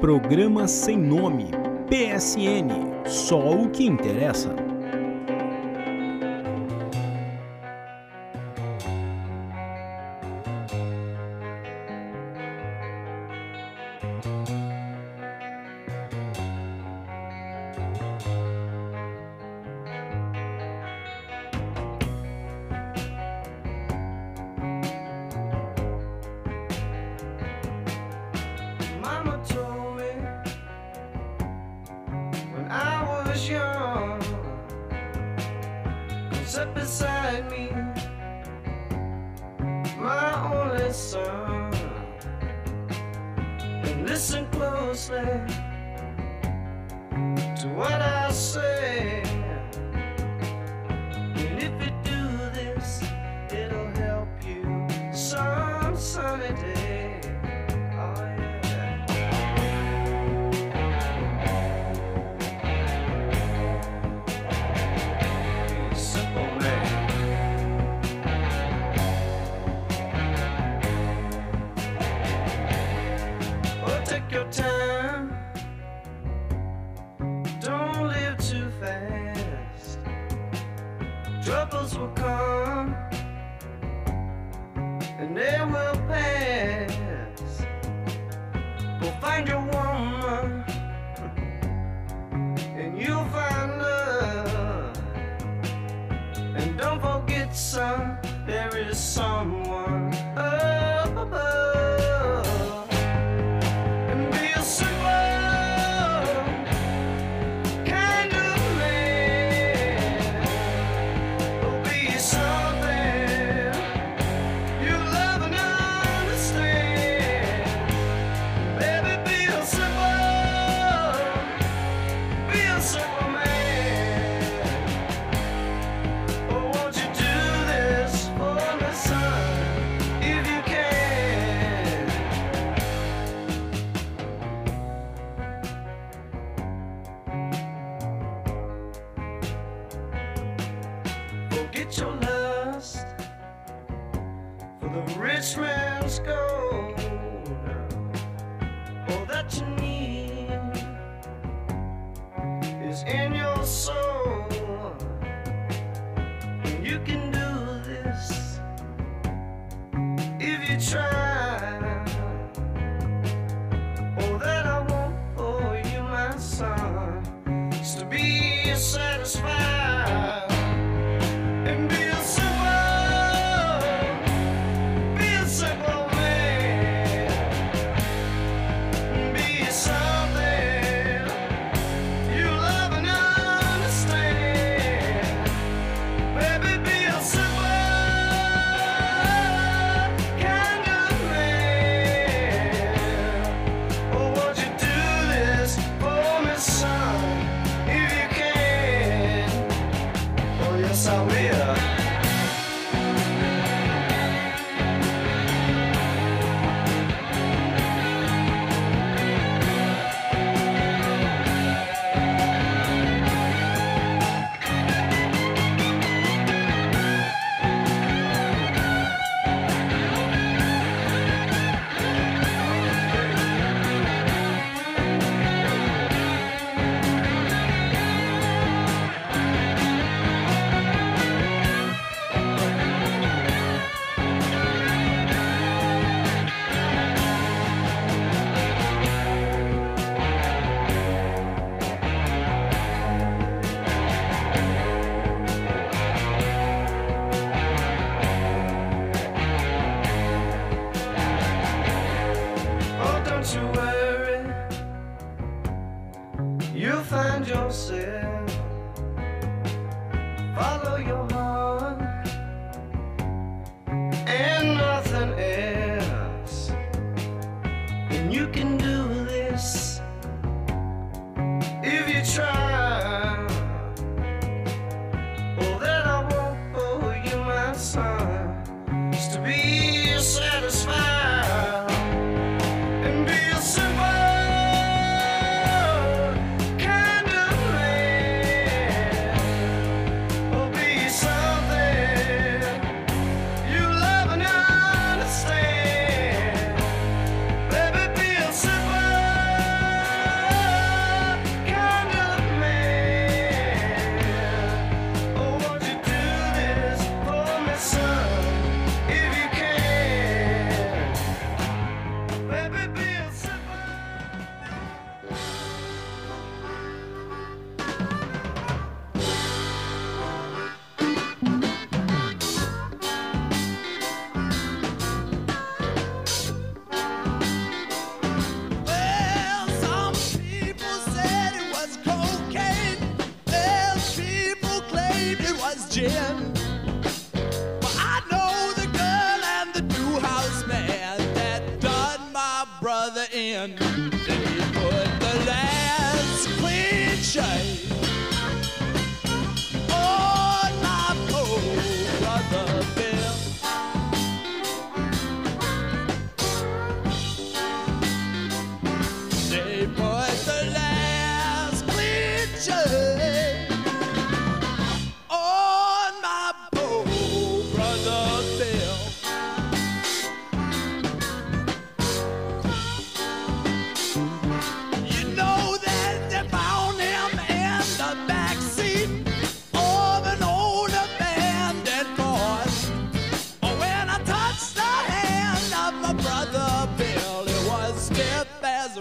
Programa Sem Nome, PSN. Só o que interessa. there is someone. Uh,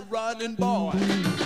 running boy.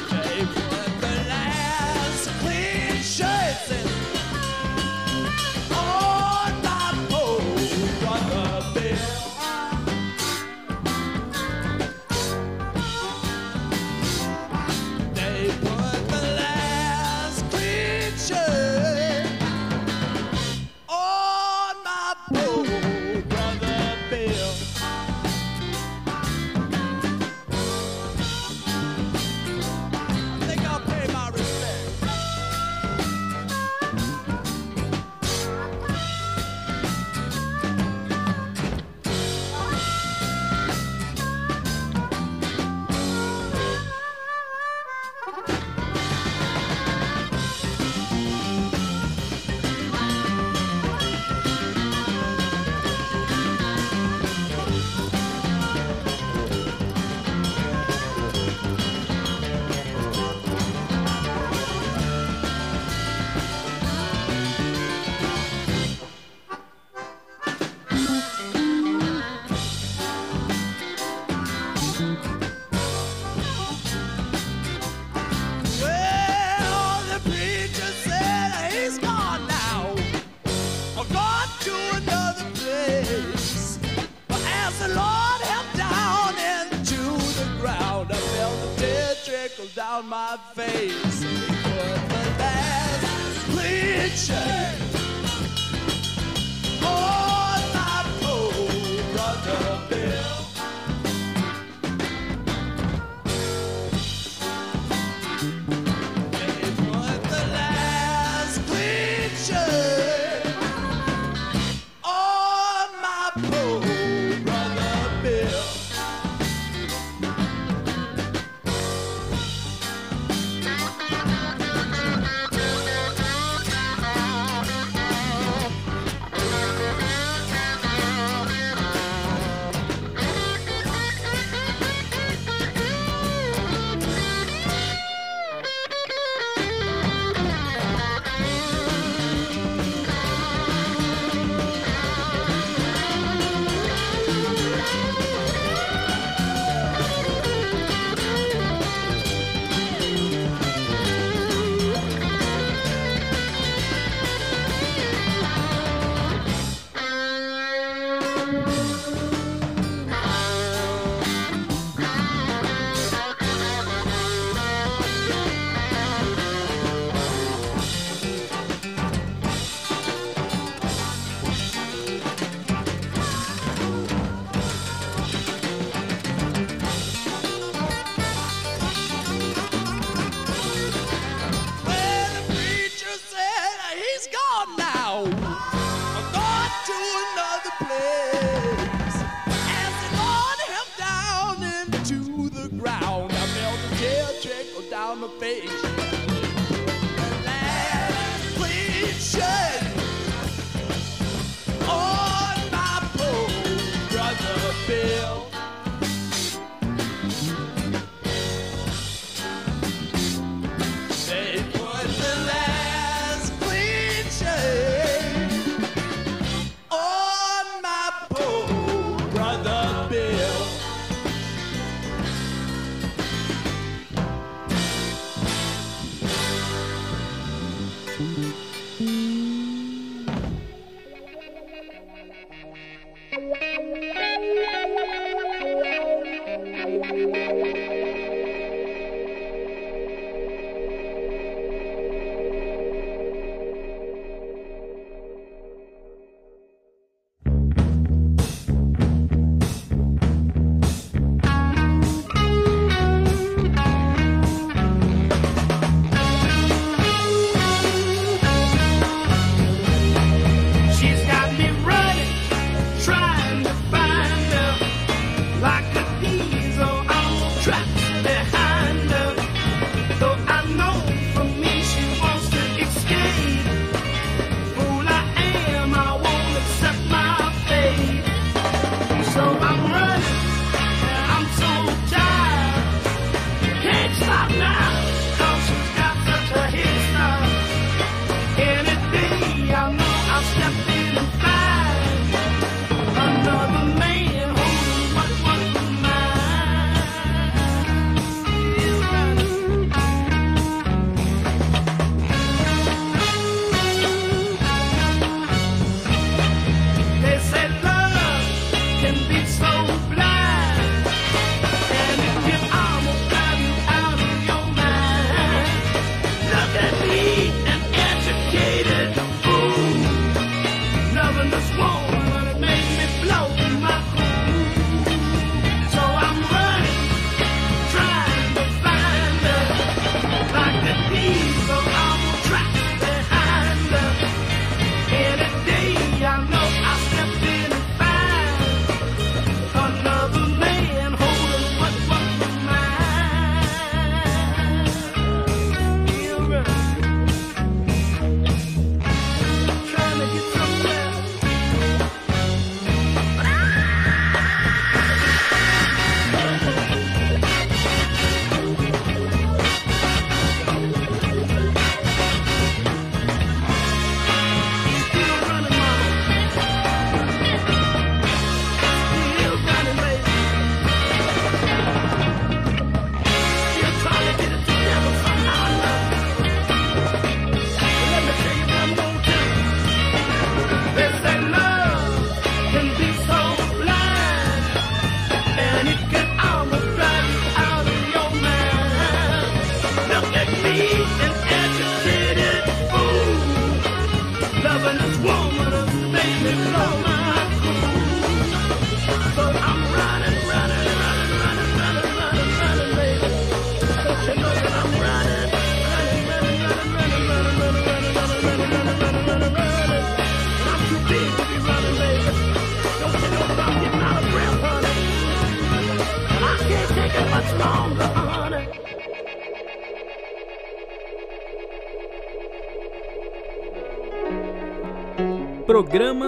on the page.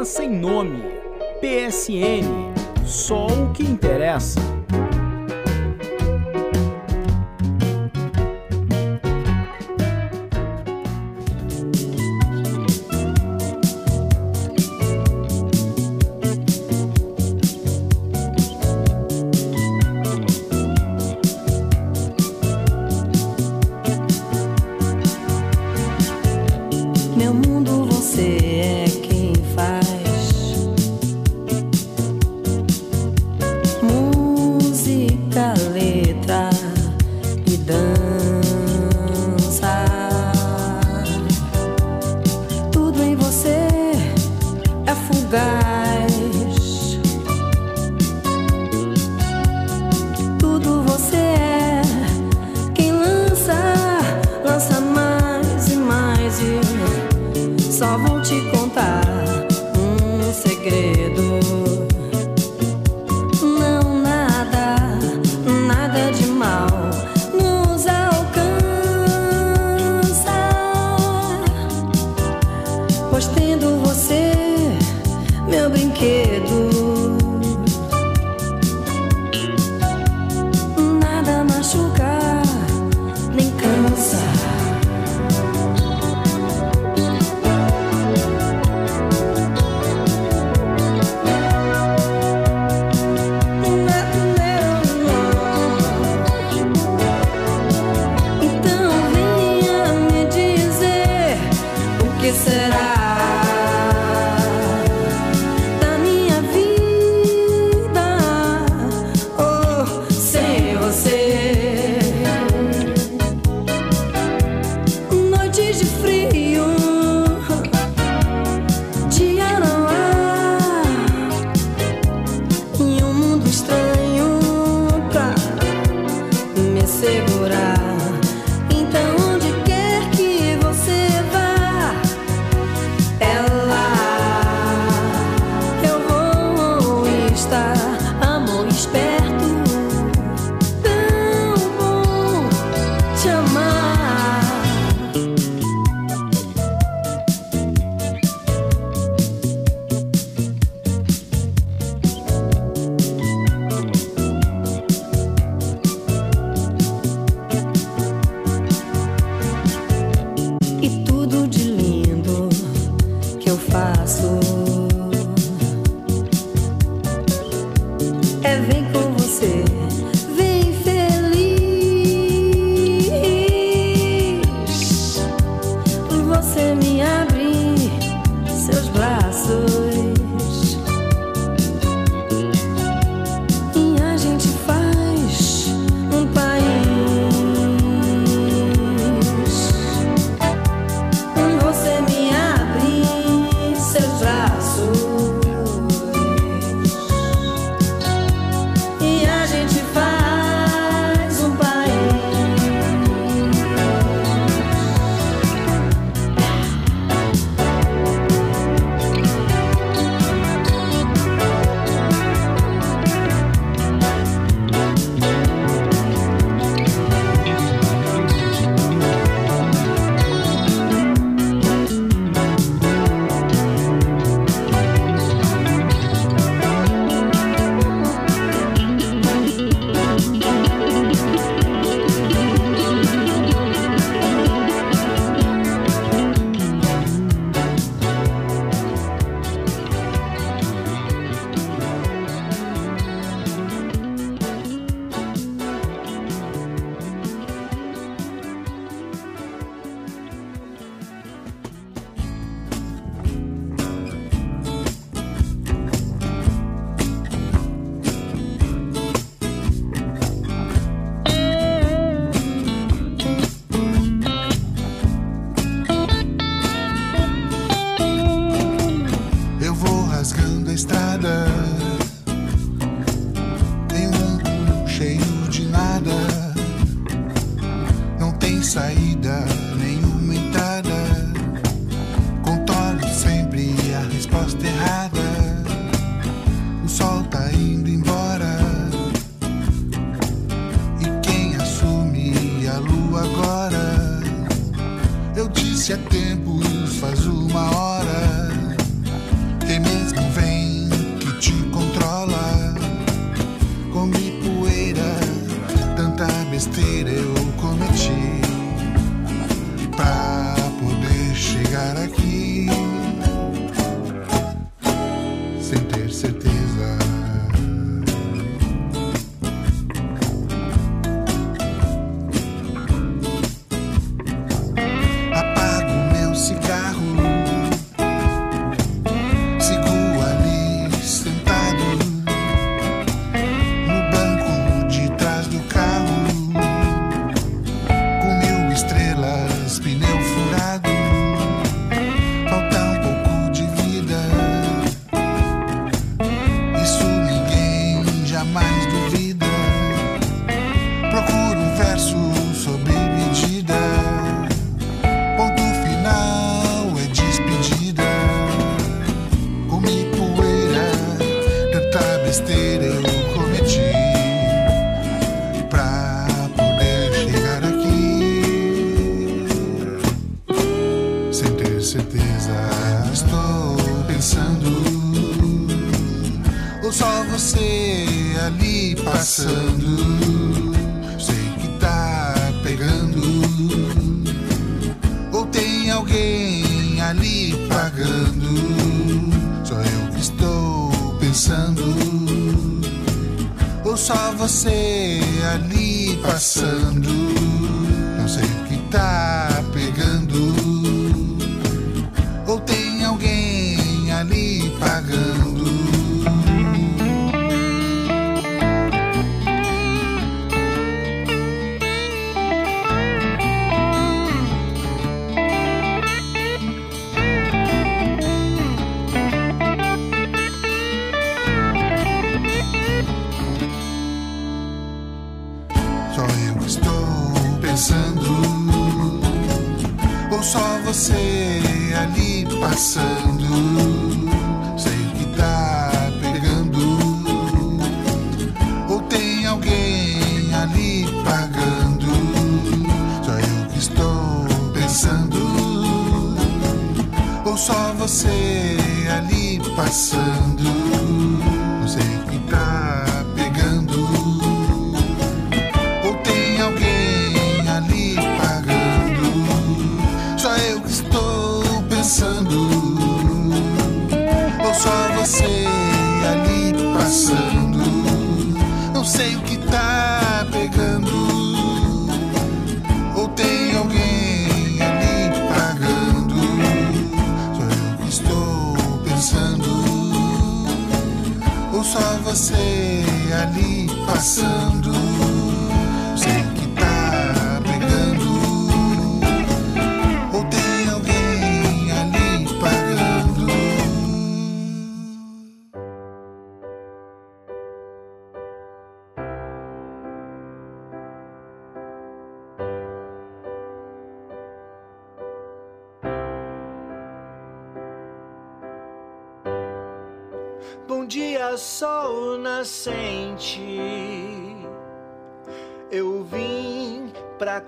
Sem nome. PSN. Só o que interessa.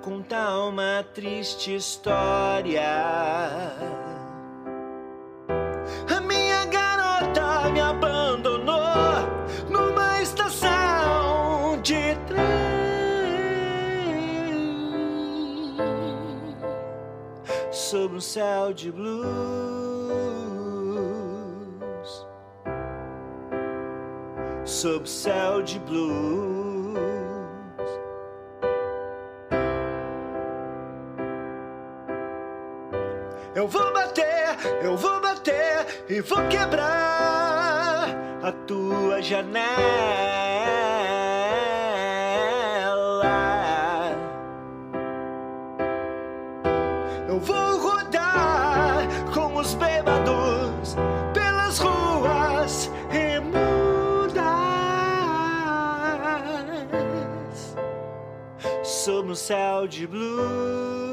contar uma triste história. A minha garota me abandonou numa estação de trem sob um céu de blues, sob céu de blues. Eu vou bater, eu vou bater e vou quebrar a tua janela. Eu vou rodar com os bêbados pelas ruas imundas Sou um céu de blue.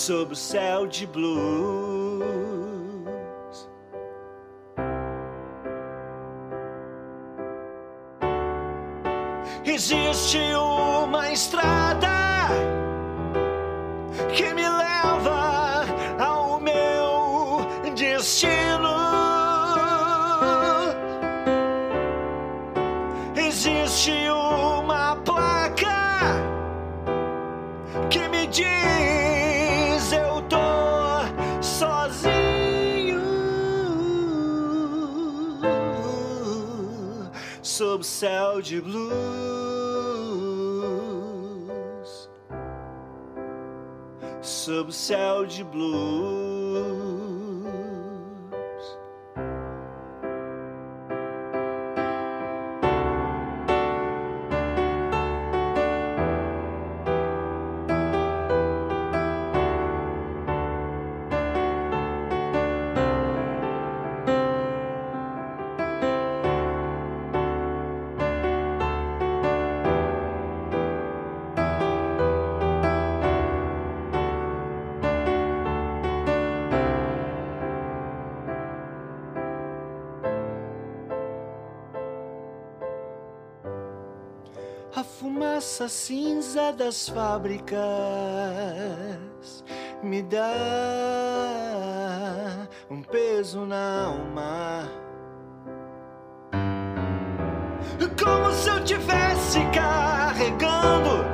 sob o céu de blue. céu de blue. essa cinza das fábricas me dá um peso na alma. Como se eu tivesse carregando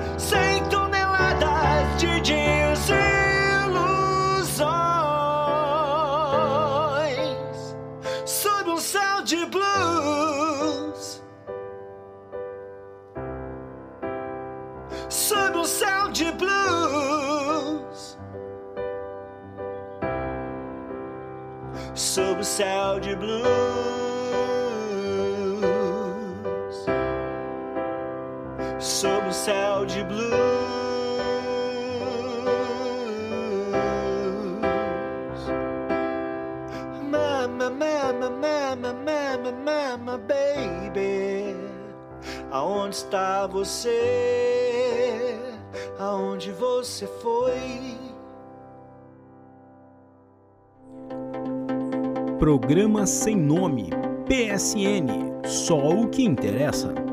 você, aonde você foi. Programa Sem Nome, PSN, só o que interessa.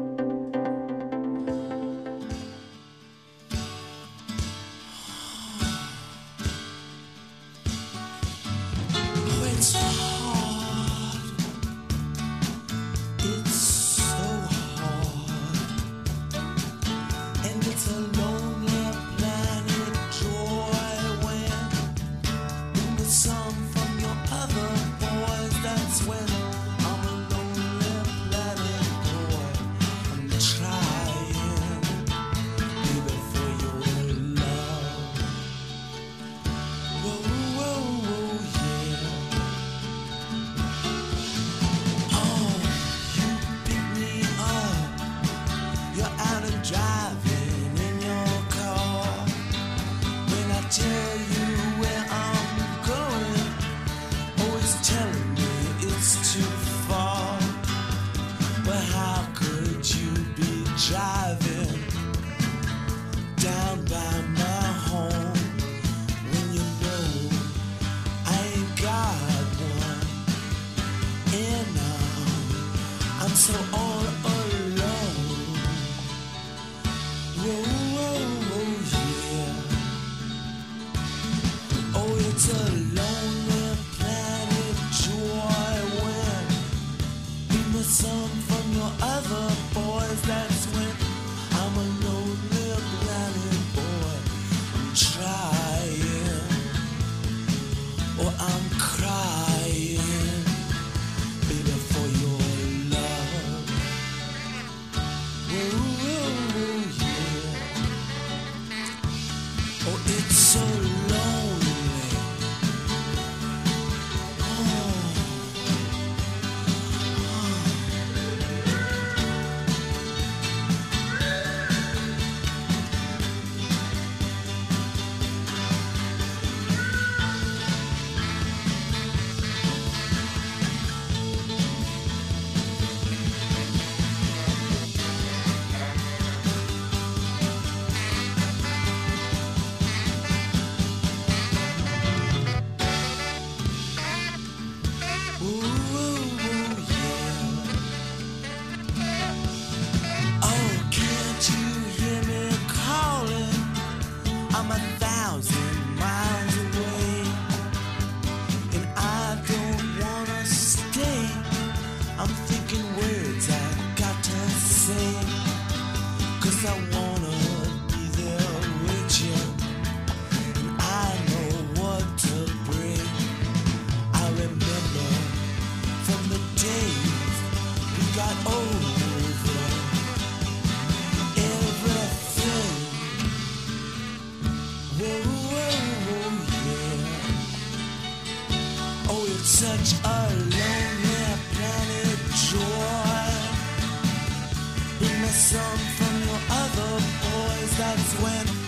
happens when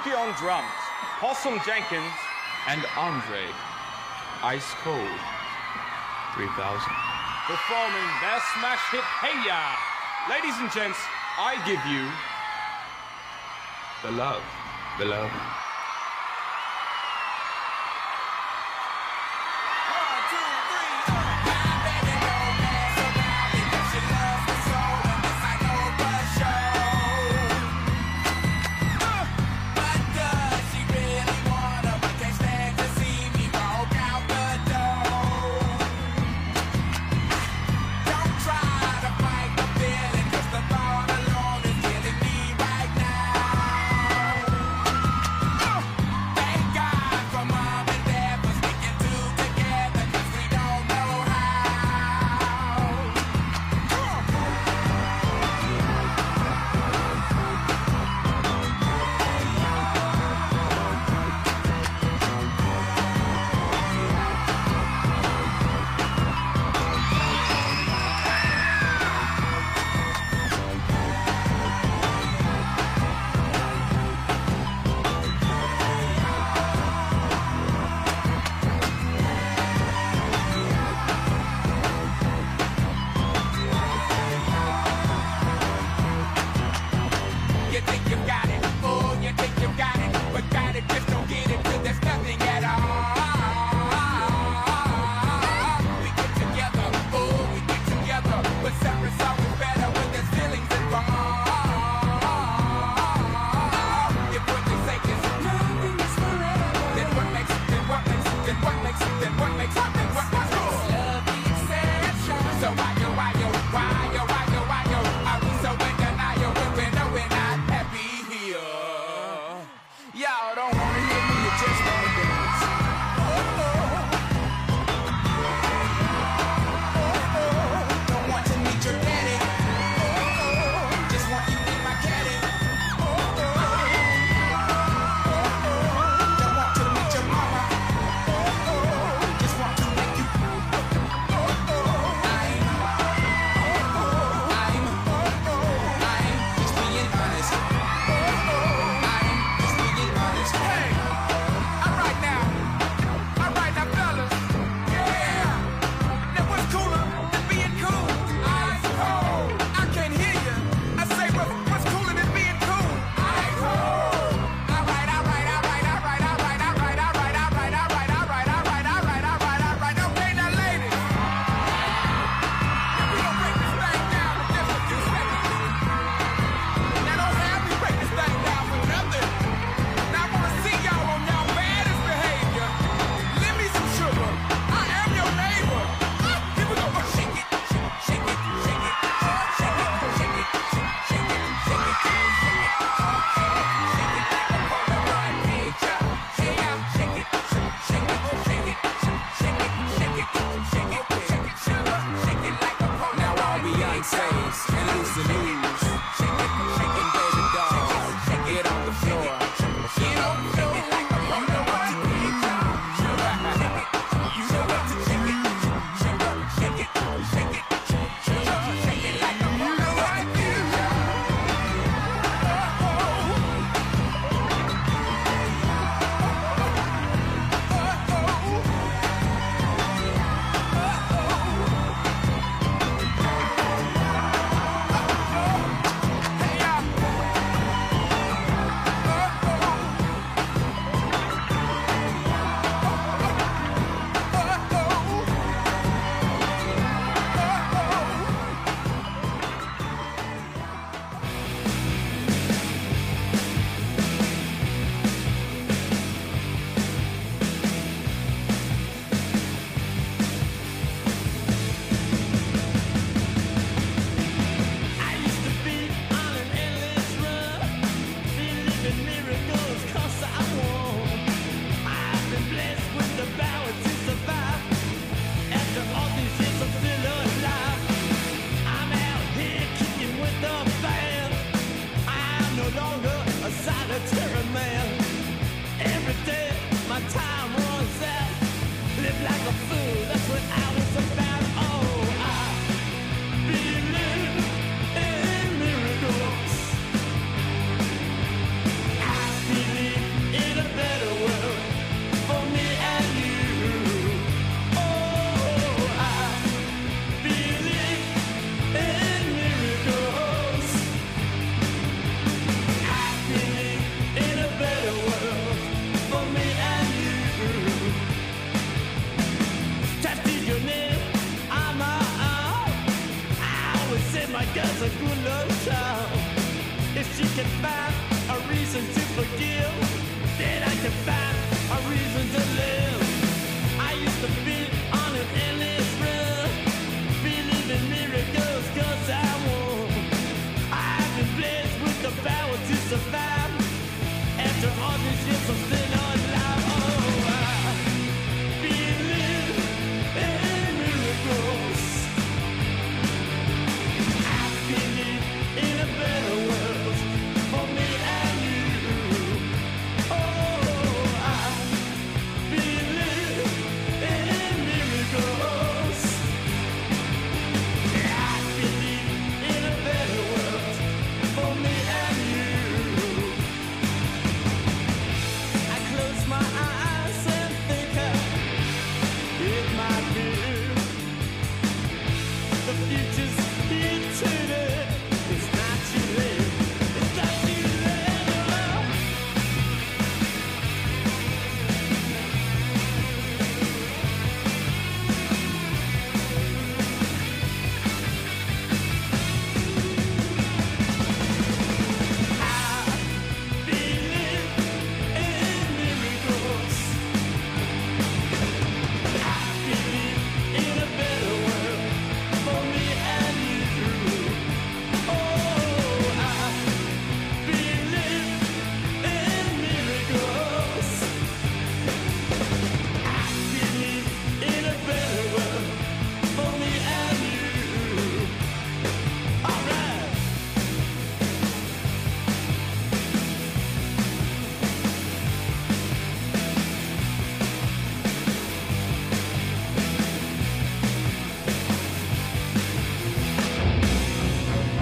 Suki on drums, Possum Jenkins, and Andre Ice Cold 3000. Performing their smash hit Hey Ya! Ladies and gents, I give you the love, the love.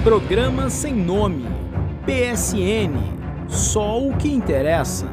Programa sem nome. PSN. Só o que interessa.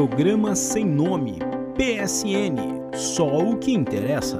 Programa Sem Nome. PSN. Só o que interessa.